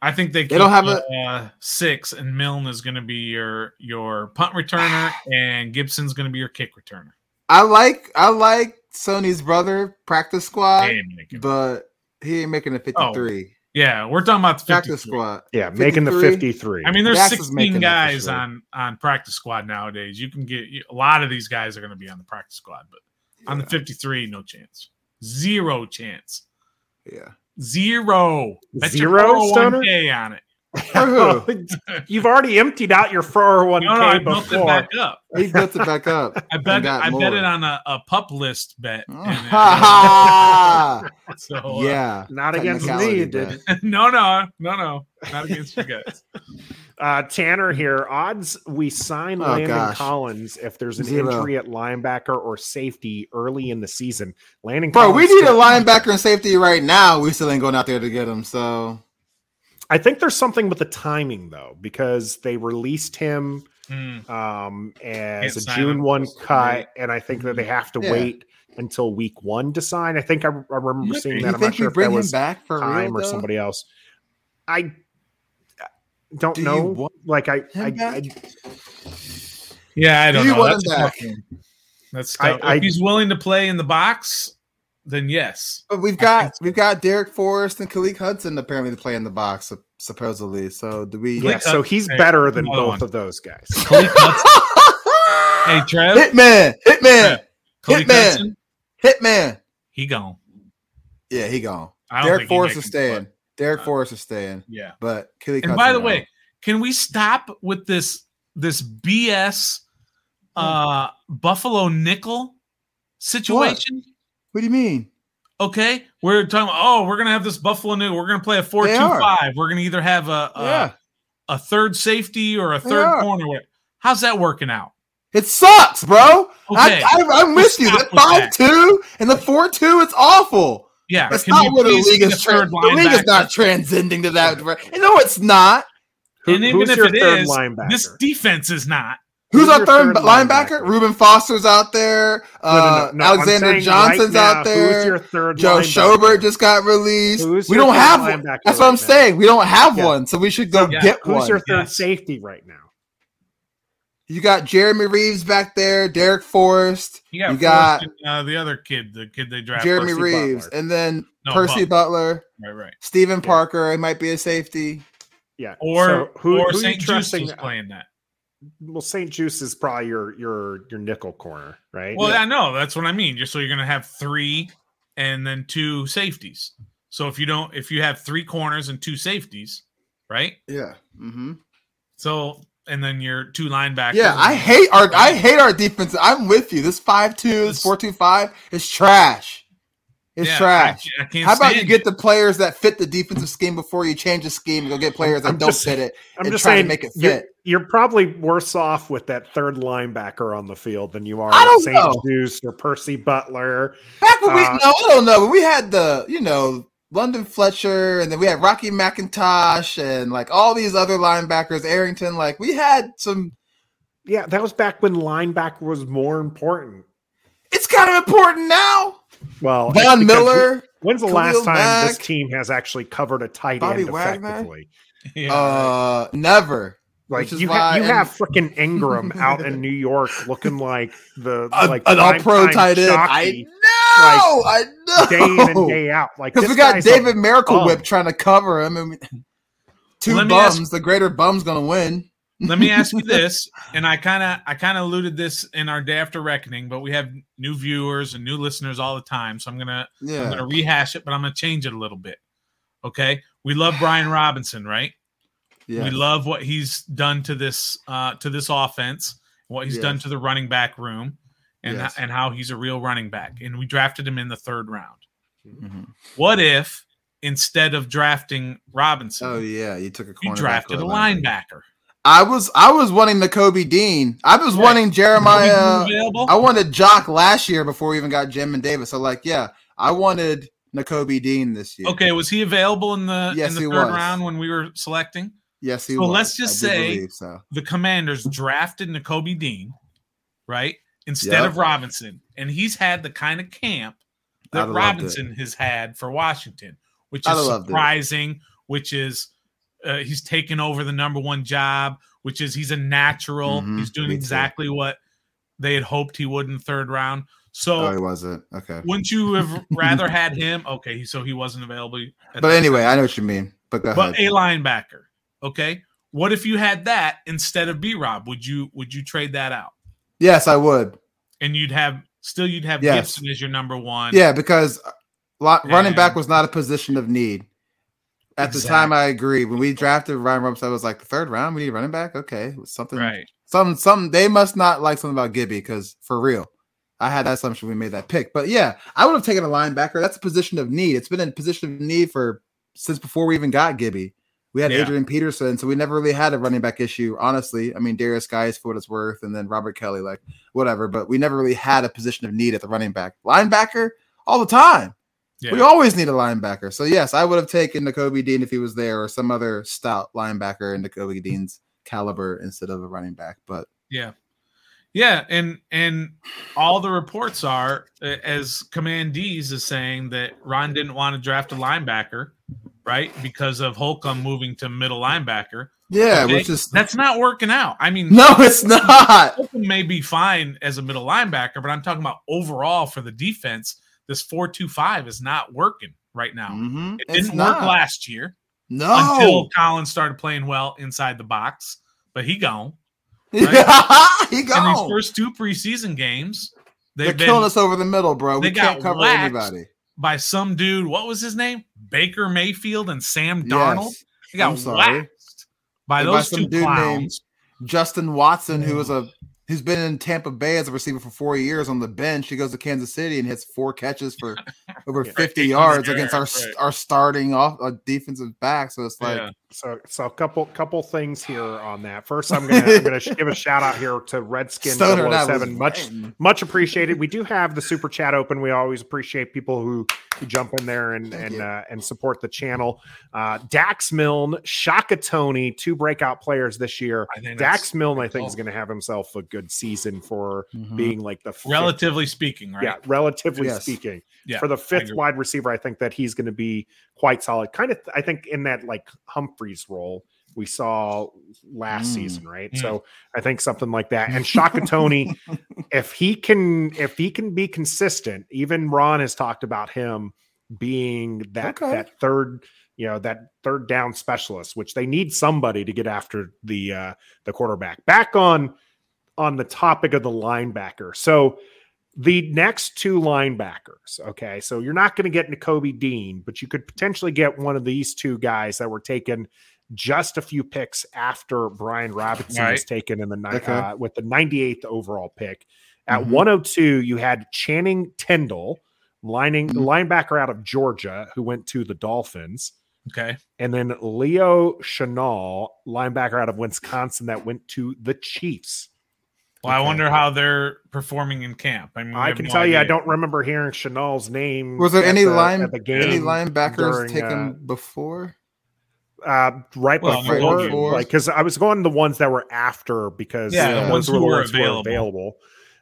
I think they. Keep, They don't have uh, six, and Milne is going to be your your punt returner, and Gibson's going to be your kick returner. I like I like Sony's brother practice squad, They ain't making it. but he ain't making a 53 yeah, we're talking about the practice 53. squad. yeah, making the 53. 53. I mean, there's Dax 16 making it for guys sure. on on practice squad nowadays. You can get a lot of these guys are going to be on the practice squad, but on the 53, no chance, zero chance, Yeah. zero, Bet your Zero, Stoner? 401k on it. For who? You've already emptied out your 401k No, no, I built it before. back up. he built it back up. I bet got I bet it on a, a pup list bet. and, uh, yeah. so, uh, yeah. Not against me, Technicality you did. no, no, no, no, not against you guys. Uh, Tanner here. Odds we sign Oh, Landon gosh. Collins if there's an Zero. injury at linebacker or safety early in the season. Landon Bro, we Collins need a linebacker and safety right now. We still ain't going out there to get him. So I think there's something with the timing though, because they released him Hmm. um, as Can't a June one cut, and I think that they have to Yeah. wait until week one to sign. I think I, I remember Maybe. seeing you that. I'm not think sure we if that bring him was back for time real or though? somebody else. I don't Do know. want Like I, him I. I Yeah, I don't Do you know. want That's him back? That's I- I- if he's willing to play in the box, then yes. But we've got we've got Darrick Forrest and Khaleke Hudson apparently to play in the box supposedly. So do we? yeah. Like, So he's hey, better than both one. of those guys. Khaleke Hudson, hey Trev, Hitman, Hitman, Khaleke Hitman. Hudson, Hitman. he gone. Yeah, he gone. Darrick think he Forrest is staying. play. Darrick Uh, Forrest is staying. Yeah. But Khaleke And Hudson by the out. way, can we stop with this this BS uh Buffalo nickel situation? what do you mean? Okay, we're talking. About, oh, we're gonna have this Buffalo New. We're gonna play a four They two are. five. We're gonna either have a a, yeah, a third safety or a third corner. How's that working out? It sucks, bro. Okay. I, I, I'm with you. The five two and the four two, it's awful. Yeah, That's not what the league is. a Tra- the league is not transcending to that. direct- No, it's not. Who- and even who's if your third linebacker? this defense is not. Who's, Who's our third, third linebacker? linebacker? Reuben Foster's out there. No, no, Uh, no, no, Alexander Johnson's right now, out there. Who's your third Joe linebacker? Schobert just got released. Who's we don't have one. linebacker That's what I'm now? saying. We don't have Yeah. one, so we should go Yeah. get Who's one. your third Yes. safety right now? You got Jeremy Reaves back there, Darrick Forrest, You got, You got- and, uh, the other kid, the kid they drafted. Jeremy Percy Reaves, Butler. and then No, Percy Butler, Right, right. Steven Parker. It might be a safety. Yeah. Or so who, or who you St-Juste trusting? was playing that. Well, St-Juste is probably your your your nickel corner, right? Well, I know that's what I mean. Just so you're gonna have three and then two safeties. So if you don't, if you have three corners and two safeties, right? Yeah. Mm-hmm. So and then your two linebackers. Yeah, I hate our I hate our defense. I'm with you. This five two, this four two five is trash. It's Yeah, trash. I, I can't How about you stand get it. the players that fit the defensive scheme before you change the scheme and go get players that I'm don't just- fit it? I'm and just try to saying, make it you're, fit. you're probably worse off with that third linebacker on the field than you are I don't with St. know. Juice or Percy Butler. Back when we Uh, no, I don't know. When we had the you know London Fletcher, and then we had Rocky McIntosh, and like all these other linebackers, Arrington. Like we had some. Yeah, that was back when linebacker was more important. It's kind of important now. Well, Von Miller. When's the Khalil last time this team has actually covered a tight Bobby end effectively? Yeah, Uh, never. Like you, why- ha- you and- have freaking Engram out in New York looking like the A- like an all pro primetime tight end. I jockey know. I know. day in and day out. Like Because this we got David Miracle bum. Whip trying to cover him, and we, two Let bums. ask- the greater bum's gonna win. Let me ask you this, and I kind of I kind of alluded this in our day after reckoning, but we have new viewers and new listeners all the time, so I'm gonna yeah. I'm gonna rehash it, but I'm gonna change it a little bit. Okay, we love Brian Robinson, right? yeah. We love what he's done to this uh to this offense, what he's done to the running back room, and Yes. and how he's a real running back. And we drafted him in the third round. Mhm. What if instead of drafting Robinson, Oh yeah, you took a you drafted a or linebacker? I was I was wanting Nakobe Dean. I was Yeah. wanting Jeremiah. I wanted Jock last year before we even got Jamin Davis. So like, yeah, I wanted Nakobe Dean this year. Okay, was he available in the Yes, in the he third was. round when we were selecting? Yes, he So was. let's just say- so. The Commanders drafted Nakobe Dean, right? Instead Yep. of Robinson. And he's had the kind of camp that Robinson has had for Washington, which is surprising, which is uh, he's taken over the number one job, which is he's a natural. Mhm, he's doing exactly what they had hoped he would in third round. So Oh, he wasn't. Okay. wouldn't you have rather had him? Okay, so he wasn't available. But anyway, I know what you mean. But but ahead. a linebacker. Okay. What if you had that instead of B Rob? Would you would you trade that out? yes, I would. And you'd have still you'd have Yes. Gibson as your number one. Yeah, because uh, lo- running back was not a position of need. At the time, I agree. When we drafted Ryan Robinson, I was like, the third round, we need a running back. Okay, something, Right. something, something. They must not like something about Gibby because for real, I had that assumption we made that pick. But yeah, I would have taken a linebacker. That's a position of need. It's been a position of need for since before we even got Gibby. We had Yeah. Adrian Peterson, so we never really had a running back issue. Honestly, I mean Derrius Guice for what it's worth, and then Robert Kelley, like whatever. But we never really had a position of need at the running back. Linebacker all the time. Yeah. We always need a linebacker. So yes, I would have taken Nakobe Dean if he was there, or some other stout linebacker in Nakobe Dean's caliber instead of a running back. But Yeah. Yeah, and and all the reports are uh, as Commandees is saying that Ron didn't want to draft a linebacker, right? Because of Holcomb moving to middle linebacker. yeah, Okay? which is That's not working out. I mean, no, it's not. Holcomb may be fine as a middle linebacker, but I'm talking about overall for the defense. This four-two-five is not working right now. Mhm, It didn't work last year No, until Collins started playing well inside the box, but he gone. he And these first two preseason games, They're been killing us over the middle, bro. We they got can't cover anybody. by some dude. What was his name? Baker Mayfield and Sam Darnold. Yes. They got I'm sorry. by And by those some two dude clowns. Justin Watson, who was a who's been in Tampa Bay as a receiver for four years on the bench. He goes to Kansas City and hits four catches for over Yeah. 50 Right. yards against our Right. our starting off a defensive back. So it's like, Yeah. So, so a couple couple things here on that. First, I'm gonna I'm gonna give a shout out here to Redskin Stoner 007. Much lame. much appreciated. We do have the super chat open. We always appreciate people who, who jump in there and Thank and uh, and support the channel. Uh, Dax Milne, Shaka Toney, two breakout players this year. Dax Milne, I think, is oh, going to have himself a good season for Mhm. being like the fifth- relatively speaking, right? yeah, relatively Yes. speaking. Yeah, for the fifth wide receiver, I think that he's going to be quite solid. Kind of, I think, in that like Humphries role we saw last Mm. season, right? Mm. So I think something like that. And Shaka Toney, if he can, if he can be consistent, even Ron has talked about him being that Okay. that third, you know, that third down specialist, which they need somebody to get after the uh the quarterback. Back on on the topic of the linebacker. So the next two linebackers, okay. So you're not going to get Nakobe Dean, but you could potentially get one of these two guys that were taken just a few picks after Brian Robinson was taken in the ni- Okay. uh, with the 98th overall pick. At Mhm. 102, you had Channing Tyndall, lining Mhm. linebacker out of Georgia, who went to the Dolphins. Okay. And then Leo Chenal, linebacker out of Wisconsin, that went to the Chiefs. Well, I wonder how they're performing in camp. I mean, I can no tell you, I don't remember hearing Chenal's name. Was there any the- line at the game any linebackers during, taken uh, before? uh, right Well, right before, before. like because I was going the ones that were after because Yeah, the those ones were the who were ones who were available. available.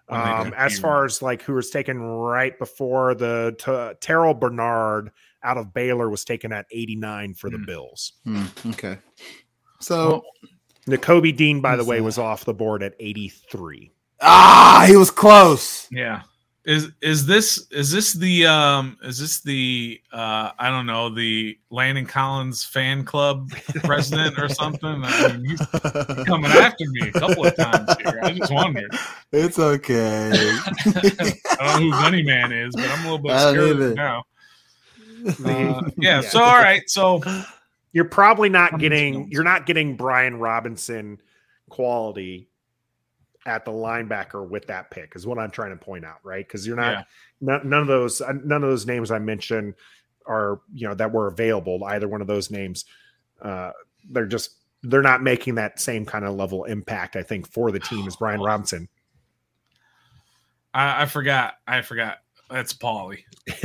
When they Um, as here. far as like who was taken right before the t- Terrel Bernard out of Baylor was taken at 89 for the Hmm. Bills. Hmm, okay. So Nakobe Dean, by the way, that? was off the board at 83. ah, he was close. Yeah. Is is this is this the um is this the uh I don't know the Landon Collins fan club president or something? I mean, he's coming after me a couple of times here. I just wondered. It's okay. I don't know who Gunny Man is, but I'm a little bit scared now. Uh, yeah, Yeah. So all right. So you're probably not getting you're not getting Brian Robinson quality at the linebacker with that pick is what I'm trying to point out, right? Because you're not Yeah. none, none of those uh, none of those names I mentioned are you know that were available. Either one of those names, uh, they're just they're not making that same kind of level impact. I think for the team as Brian Robinson. I, I forgot. I forgot. That's Polly.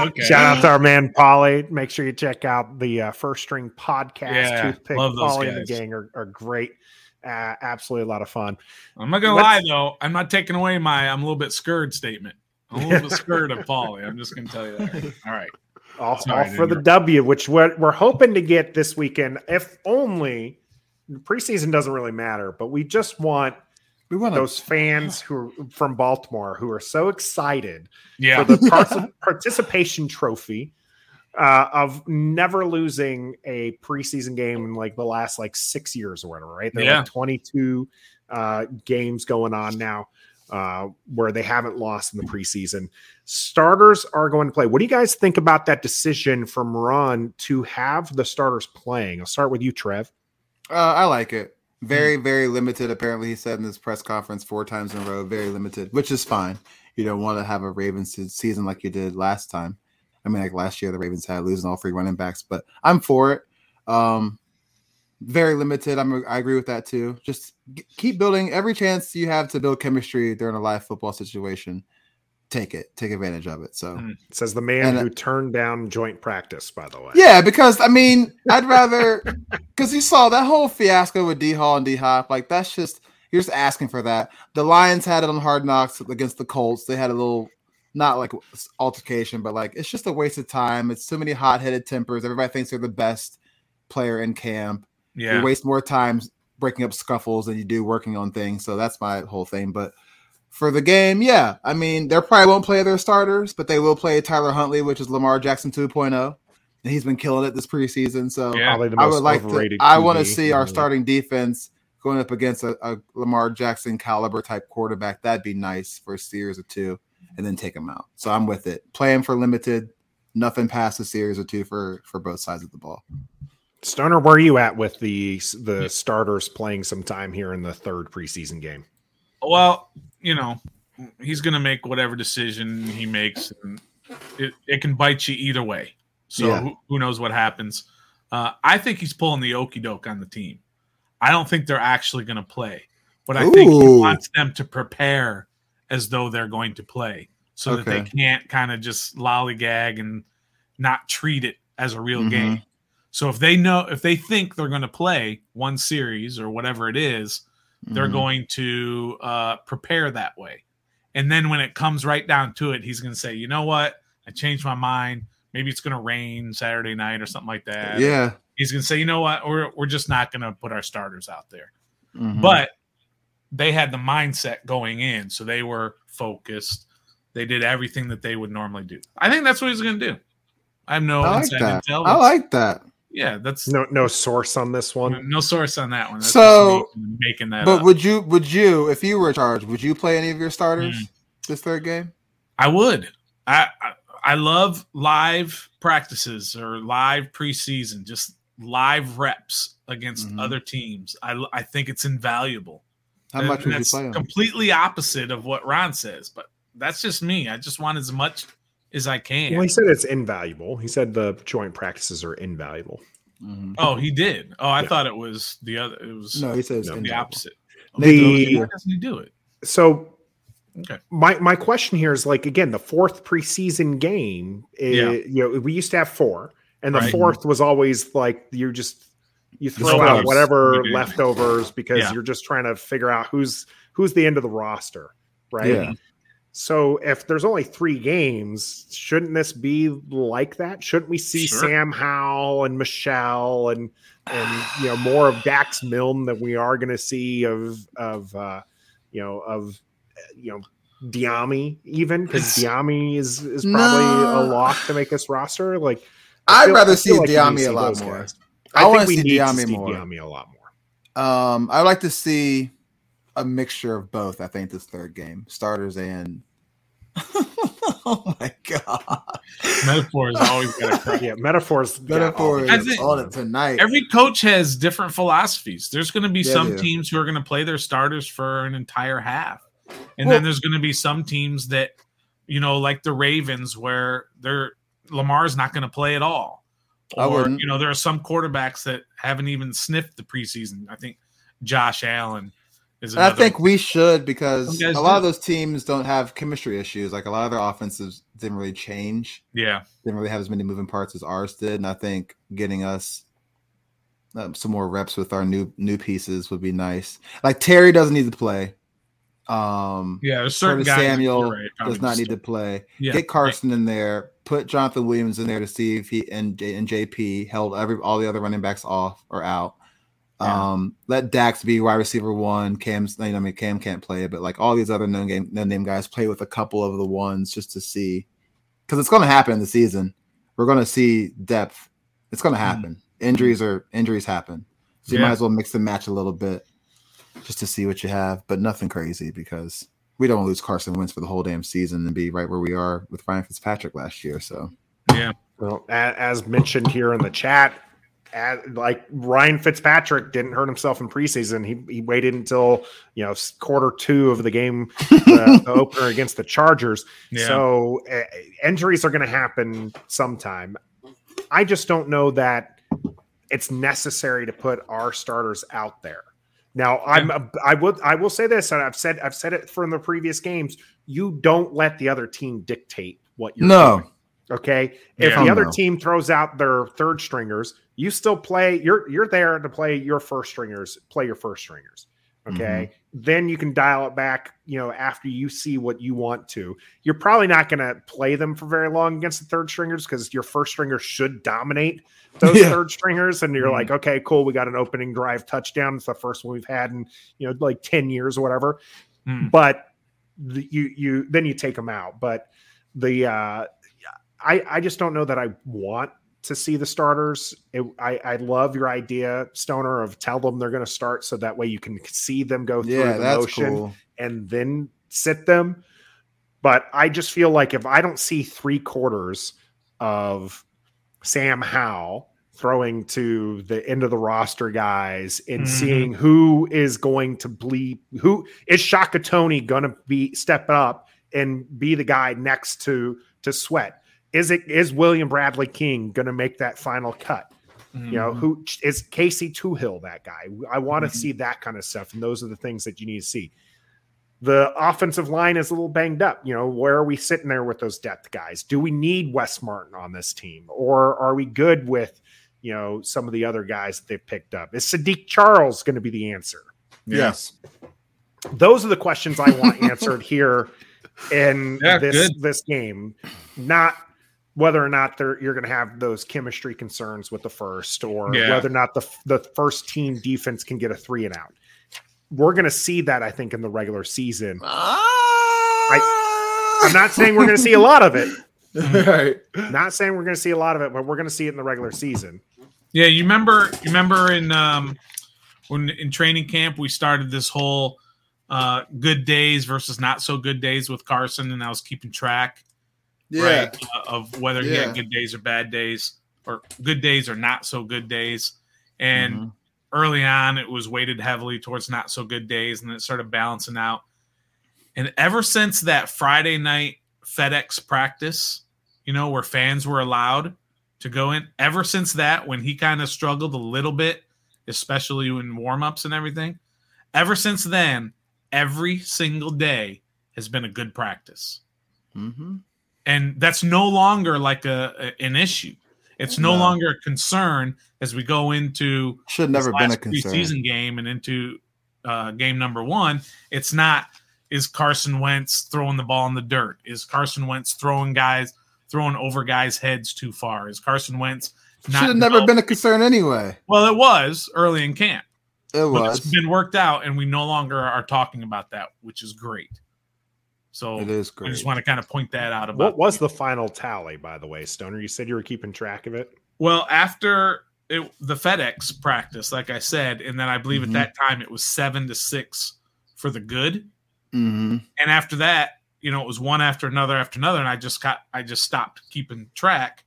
Okay. Shout out to our man Polly. Make sure you check out the uh, first string podcast. Yeah, Toothpick love those Polly and the gang are, are great. Uh, absolutely a lot of fun. I'm not gonna Let's- lie though. I'm not taking away my I'm a little bit scared statement. I'm a little bit scared of Polly. I'm just gonna tell you that. All right. all, Sorry all for the. W, which we're, we're hoping to get this weekend. If only preseason doesn't really matter, but we just want we want those fans who are from Baltimore who are so excited Yeah. for the partic- participation trophy uh, of never losing a preseason game in like the last like six years or whatever, right? There are Yeah. like 22 uh, games going on now uh, where they haven't lost in the preseason. Starters are going to play. What do you guys think about that decision from Ron to have the starters playing? I'll start with you, Trev. Uh, I like it. Very, very limited. Apparently, he said in this press conference four times in a row. Very limited, which is fine. You don't want to have a Ravens season like you did last time. I mean, like last year, the Ravens had losing all three running backs, but I'm for it. Um, very limited. I'm. I agree with that too. Just keep building every chance you have to build chemistry during a live football situation. Take it. Take advantage of it. So. Hmm. Says the man And, who turned down joint practice, by the way. Yeah, because I mean, I'd rather because you saw that whole fiasco with D Hall and D Hop. Like that's just you're just asking for that. The Lions had it on Hard Knocks against the Colts. They had a little not like altercation, but like it's just a waste of time. It's too many hot headed tempers. Everybody thinks they're the best player in camp. yeah. You waste more time breaking up scuffles than you do working on things. So that's my whole thing. But for the game, yeah, I mean, they probably won't play their starters, but they will play Tyler Huntley, which is Lamar Jackson 2.0. And he's been killing it this preseason. So Yeah. The I would like to. overrated I want to see our starting defense going up against a, a Lamar Jackson caliber type quarterback. That'd be nice for a series or two, and then take him out. So I'm with it. Play him for limited, nothing past a series or two for for both sides of the ball. Stoner, where are you at with the the starters playing some time here in the third preseason game? Well, you know, he's going to make whatever decision he makes, and it, it can bite you either way. So Yeah. who, who knows what happens? Uh, I think he's pulling the okey doke on the team. I don't think they're actually going to play, but I think he wants them to prepare as though they're going to play, so that they can't kind of just lollygag and not treat it as a real Mhm. game. So if they know, if they think they're going to play one series or whatever it is, they're Mhm. going to uh, prepare that way. And then when it comes right down to it, he's going to say, you know what? I changed my mind. Maybe it's going to rain Saturday night or something like that. Yeah. He's going to say, you know what? We're, we're just not going to put our starters out there. Mhm. But they had the mindset going in. So they were focused. They did everything that they would normally do. I think that's what he's going to do. I have no I like that. I like that. Yeah, that's No, no source on this one. no source on that one. That's So- making that But up. would you would you if you were charged would you play any of your starters Mm. this third game? I would. I, I I love live practices or live preseason, just live reps against Mhm. other teams. I I think it's invaluable. How And much would you that's play them? Completely opposite of what Ron says, but that's just me. I just want as much as I can. Well, he said it's invaluable. He said the joint practices are invaluable. Mhm. oh, he did. Oh, I Yeah. thought it was the other. It was No, he says No, the invaluable. opposite. The- Why doesn't he do it? So Okay. my my question here is like again the fourth preseason game is, Yeah. you know we used to have four and the Right. fourth was always like you're just you throw Just out whatever leftovers because Yeah. you're just trying to figure out who's who's the end of the roster right Yeah. So if there's only three games shouldn't this be like that shouldn't we see Sure. sam howell and michel and and you know more of dax milne than we are going to see of of uh you know of uh, you know Dyami even because It's- Dyami is is probably No. a lock to make this roster. Like I I'd feel- rather see feel like we need to Dyami a lot more. guys. I I, wanna think we see need to Dyami see more. Dyami a lot more. Um, I'd like to see a mixture of both. I think this third game, starters and. oh my god! Metaphor is always got to crack. Yeah, metaphors. got Metaphor all I think- on it tonight. Every coach has different philosophies. There's going to be Yeah, some they teams who are going to play their starters for an entire half, and Well- then there's going to be some teams that, you know, like the Ravens, where they're Lamar's not going to play at all, or you know, there are some quarterbacks that haven't even sniffed the preseason. I think Josh Allen is. I think we should because a lot do. of those teams don't have chemistry issues. Like a lot of their offenses didn't really change, yeah, didn't really have as many moving parts as ours did. And I think getting us um, some more reps with our new new pieces would be nice. Like Terry doesn't need to play. Um, yeah. There's certain Curtis guys. Samuel right, does not need to play. Yeah, Get Carson in there. Put Jonathan Williams in there to see if he and, J- and JP held every all the other running backs off or out. Yeah. Um, let Dax be wide receiver one. Cam's, you know, I mean, Cam can't play, but like all these other no game, no name guys play with a couple of the ones just to see, because it's going to happen in the season. We're going to see depth. It's going to happen. Injuries are injuries happen, so you Yeah. might as well mix and match a little bit just to see what you have, but nothing crazy because we don't lose Carson Wentz for the whole damn season and be right where we are with Ryan Fitzpatrick last year. So yeah. Well, as mentioned here in the chat, as, like Ryan Fitzpatrick didn't hurt himself in preseason. He he waited until you know quarter two of the game, uh, the opener against the Chargers. Yeah. So uh, injuries are going to happen sometime. I just don't know that it's necessary to put our starters out there. Now, I'm a, I would I will say this, and I've said I've said it from the previous games. You don't let the other team dictate what you're No. doing. Okay. If Yeah. the other No. team throws out their third stringers, you still play. You're you're there to play your first stringers. Play your first stringers. Okay. Then you can dial it back. You know, after you see what you want to. You're probably not going to play them for very long against the third stringers because your first stringer should dominate those Yeah. third stringers, and you're Mhm. like, okay, cool, we got an opening drive touchdown. It's the first one we've had in you know like ten years or whatever Mm. but the, you you then you take them out but the uh i i just don't know that i want to see the starters it, i i love your idea stoner of tell them they're going to start so that way you can see them go through yeah, the that's motion cool. and then sit them but i just feel like if i don't see three quarters of sam howell throwing to the end of the roster guys and Mhm. seeing who is going to bleep, who is Shaka Toney gonna be step up and be the guy next to to sweat is it is william bradley king gonna make that final cut? You know who is casey Toohill that guy? I want to Mhm. see that kind of stuff and those are the things that you need to see. The offensive line is a little banged up you know where are we sitting there with those depth guys? Do we need wes martin on this team or are we good with you know some of the other guys that they've picked up? Is saahdiq charles going to be the answer? Yes. those are the questions I want answered here in Yeah, this good. this game, not whether or not they're, you're going to have those chemistry concerns with the first, or Yeah. whether or not the the first team defense can get a three and out. We're going to see that I think in the regular season. I'm not saying we're going to see a lot of it. right. Not saying we're going to see a lot of it, but we're going to see it in the regular season. Yeah, you remember you remember in um when in training camp we started this whole uh good days versus not so good days with Carson and I was keeping track Yeah. right uh, of whether he had good days or bad days or good days or not so good days. And Mhm. early on it was weighted heavily towards not so good days and it started balancing out. And ever since that Friday night FedEx practice, you know, where fans were allowed to go in, ever since that, when he kind of struggled a little bit, especially in warm-ups and everything, ever since then, every single day has been a good practice Mhm. And that's no longer like a, a- an issue. It's no, No. longer a concern as we go into Should never been a concern. preseason game and into uh, game number one. It's not is Carson Wentz throwing the ball in the dirt? Is Carson Wentz throwing guys throwing over guys' heads too far? Is Carson Wentz Should have never been a concern anyway. well? It was early in camp, It but was. it's been worked out, and we no longer are talking about that, which is great. So It is great. I just want to kind of point that out about What was the final tally, by the way, Stoner? You said you were keeping track of it. Well, after it, the FedEx practice, like I said, and then I believe Mhm. at that time it was seven to six for the good, hmm and after that, you know, it was one after another after another, and I just got I just stopped keeping track,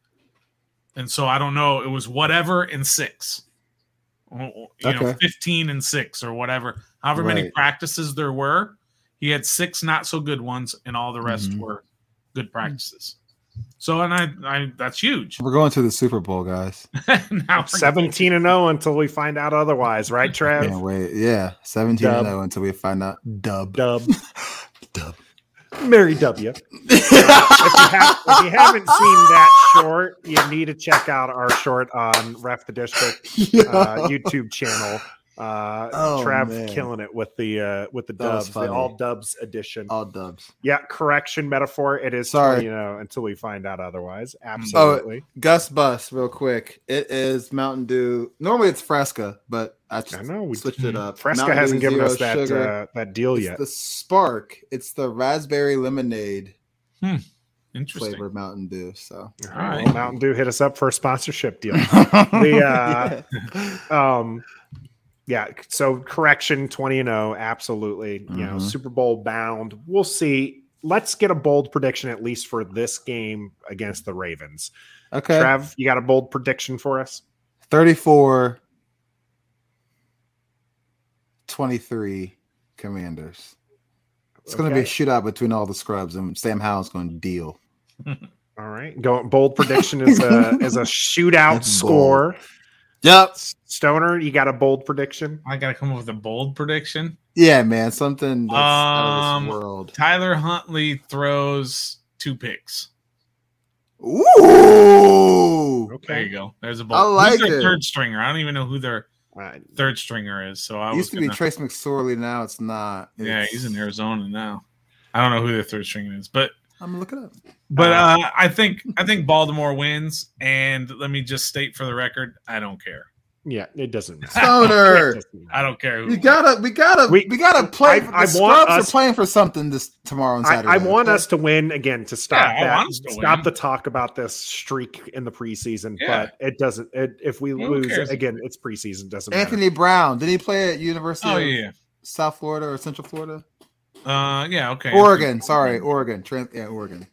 and so I don't know. It was whatever in six, you know, fifteen and six or whatever. However many practices there were, he had six not so good ones, and all the rest Mhm. were good practices. So, and I, I that's huge. We're going to the Super Bowl, guys. now 17 and 0 until we find out otherwise, right, Trev? Can't wait. Yeah, seventeen Dub. and zero until we find out. Dub. Dub. Dub. Mary W. if you, have, if you haven't seen that short, you need to check out our short on Ref the District uh, YouTube channel. Uh, Oh, Trav man. killing it with the uh, with the dubs, the all dubs edition. All dubs. yeah, correction metaphor. It is Sorry. sorry, you know, until we find out otherwise. Oh, Absolutely. Gus Bus, real quick. It is Mountain Dew. Normally it's Fresca, but I just I know we switched it up. Fresca Mountain hasn't Dew, given us that uh, that deal It's yet. the Spark. It's the raspberry lemonade Interesting. flavored Mountain Dew. So All right. Well, Mountain Dew hit us up for a sponsorship deal. the uh, um yeah so correction 20 and 0 absolutely you know Mhm. super bowl bound we'll see let's get a bold prediction at least for this game against the ravens okay. trev you got a bold prediction for us 34 23 Commanders. It's going to be a shootout between all the scrubs, and Sam Howell's going to deal. all right go bold prediction is a is a shootout That's score Yep. stoner you got a bold prediction I got to come up with a bold prediction. Yeah, man. Something that's out of Um, this world. Tyler Huntley throws two picks. Ooh. There you go. There's a I bold. like Who's their it. third stringer? I don't even know who their Uh, third stringer is. So I It was used to be gonna- Trace McSorley. Now it's not. yeah, he's in Arizona now. I don't know who their third stringer is, but I'm gonna look it up. but uh, I think I think Baltimore wins. And let me just state for the record, I don't care. yeah it doesn't matter Stoner. It doesn't matter. I don't care who. We gotta, we gotta, we, We- gotta play. I- the I want Scrubs us- are playing for something this tomorrow and Saturday. I want okay? us to win again to stop Yeah, that. to Stop win. the talk about this streak in the preseason, Yeah. but it doesn't. It, if we Who lose cares? again, it's preseason. Doesn't matter. Anthony Brown. Did he play at University oh of yeah, South Florida or Central Florida? Uh, yeah, okay. Oregon. Sorry, Oregon. Trans- yeah, Oregon.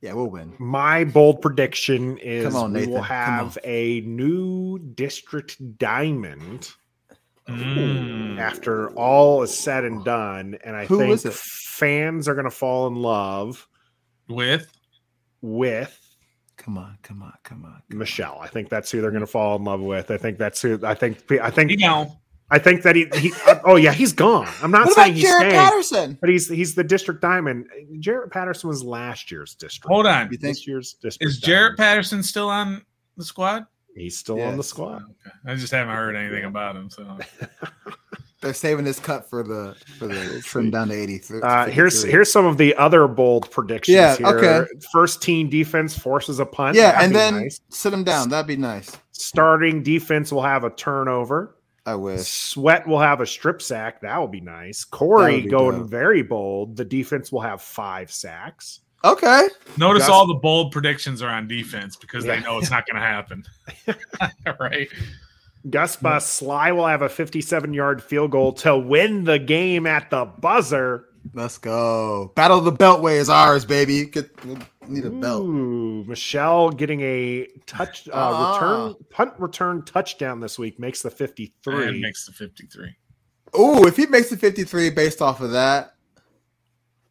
Yeah, we'll win. My bold prediction is Come on, we will have a new district diamond Mm. after all is said and done, and I Who think fans are going to fall in love With with Come on, come on, come on. come Michel. I think that's who they're going to fall in love with. I think that's who. I think. I think. you know, I think that he. he oh yeah, he's gone. I'm not. What saying about he's Jaret staying, Patterson? but he's he's the district diamond. Jaret Patterson was last year's district. hold on. You think? This year's district. Is Jaret diamond. Patterson still on the squad? He's still on the squad. Okay. I just haven't heard anything about him. So They're saving this cut for the for the trim down to eighty three. Uh, here's here's some of the other bold predictions. Yeah, here. okay. First team defense forces a punt. yeah, That'd and then nice. sit him down. That'd be nice. starting defense will have a turnover. I wish. Sweat will have a strip sack. That will be nice. Corey be going dope. very bold. The defense will have five sacks. Okay. notice Gus- all the bold predictions are on defense because Yeah. they know it's not going to happen. right? Gus Bus Slye will have a 57 yard field goal to win the game at the buzzer. Let's go. Battle of the Beltway is ours, baby. Get, we need a belt. Ooh, Michel getting a touch uh, Ah. return punt return touchdown this week makes the 53. makes the 53. Ooh, if he makes the 53 based off of that,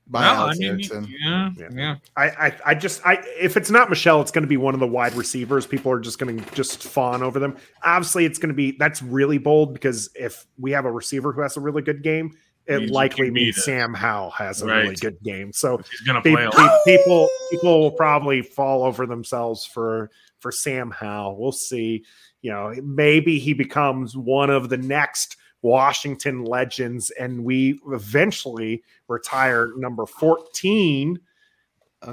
by No, I Alex mean, Erickson. yeah, Yeah. yeah. I, I I just I if it's not Michel, it's going to be one of the wide receivers. People are just going to just fawn over them. Obviously, it's going to be that's really bold because if we have a receiver who has a really good game, it Means likely you can beat means it. Sam Howell has a Right. really good game. So He's going to play a pe- people people will probably fall over themselves for for Sam Howell. We'll see. You know, maybe he becomes one of the next Washington legends, and we eventually retire number fourteen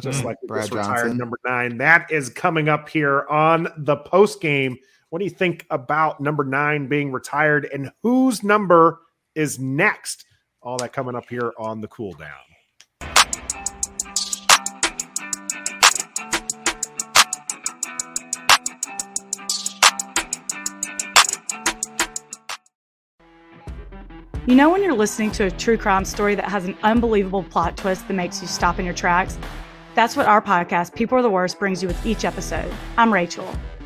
just Okay. like we Brad just retired Johnson. number nine. That is coming up here on the post game. What do you think about number nine being retired and whose number is next? All that coming up here on the cool down. You know, when you're listening to a true crime story that has an unbelievable plot twist that makes you stop in your tracks? That's what our podcast, People Are the Worst, brings you with each episode. I'm Rachel.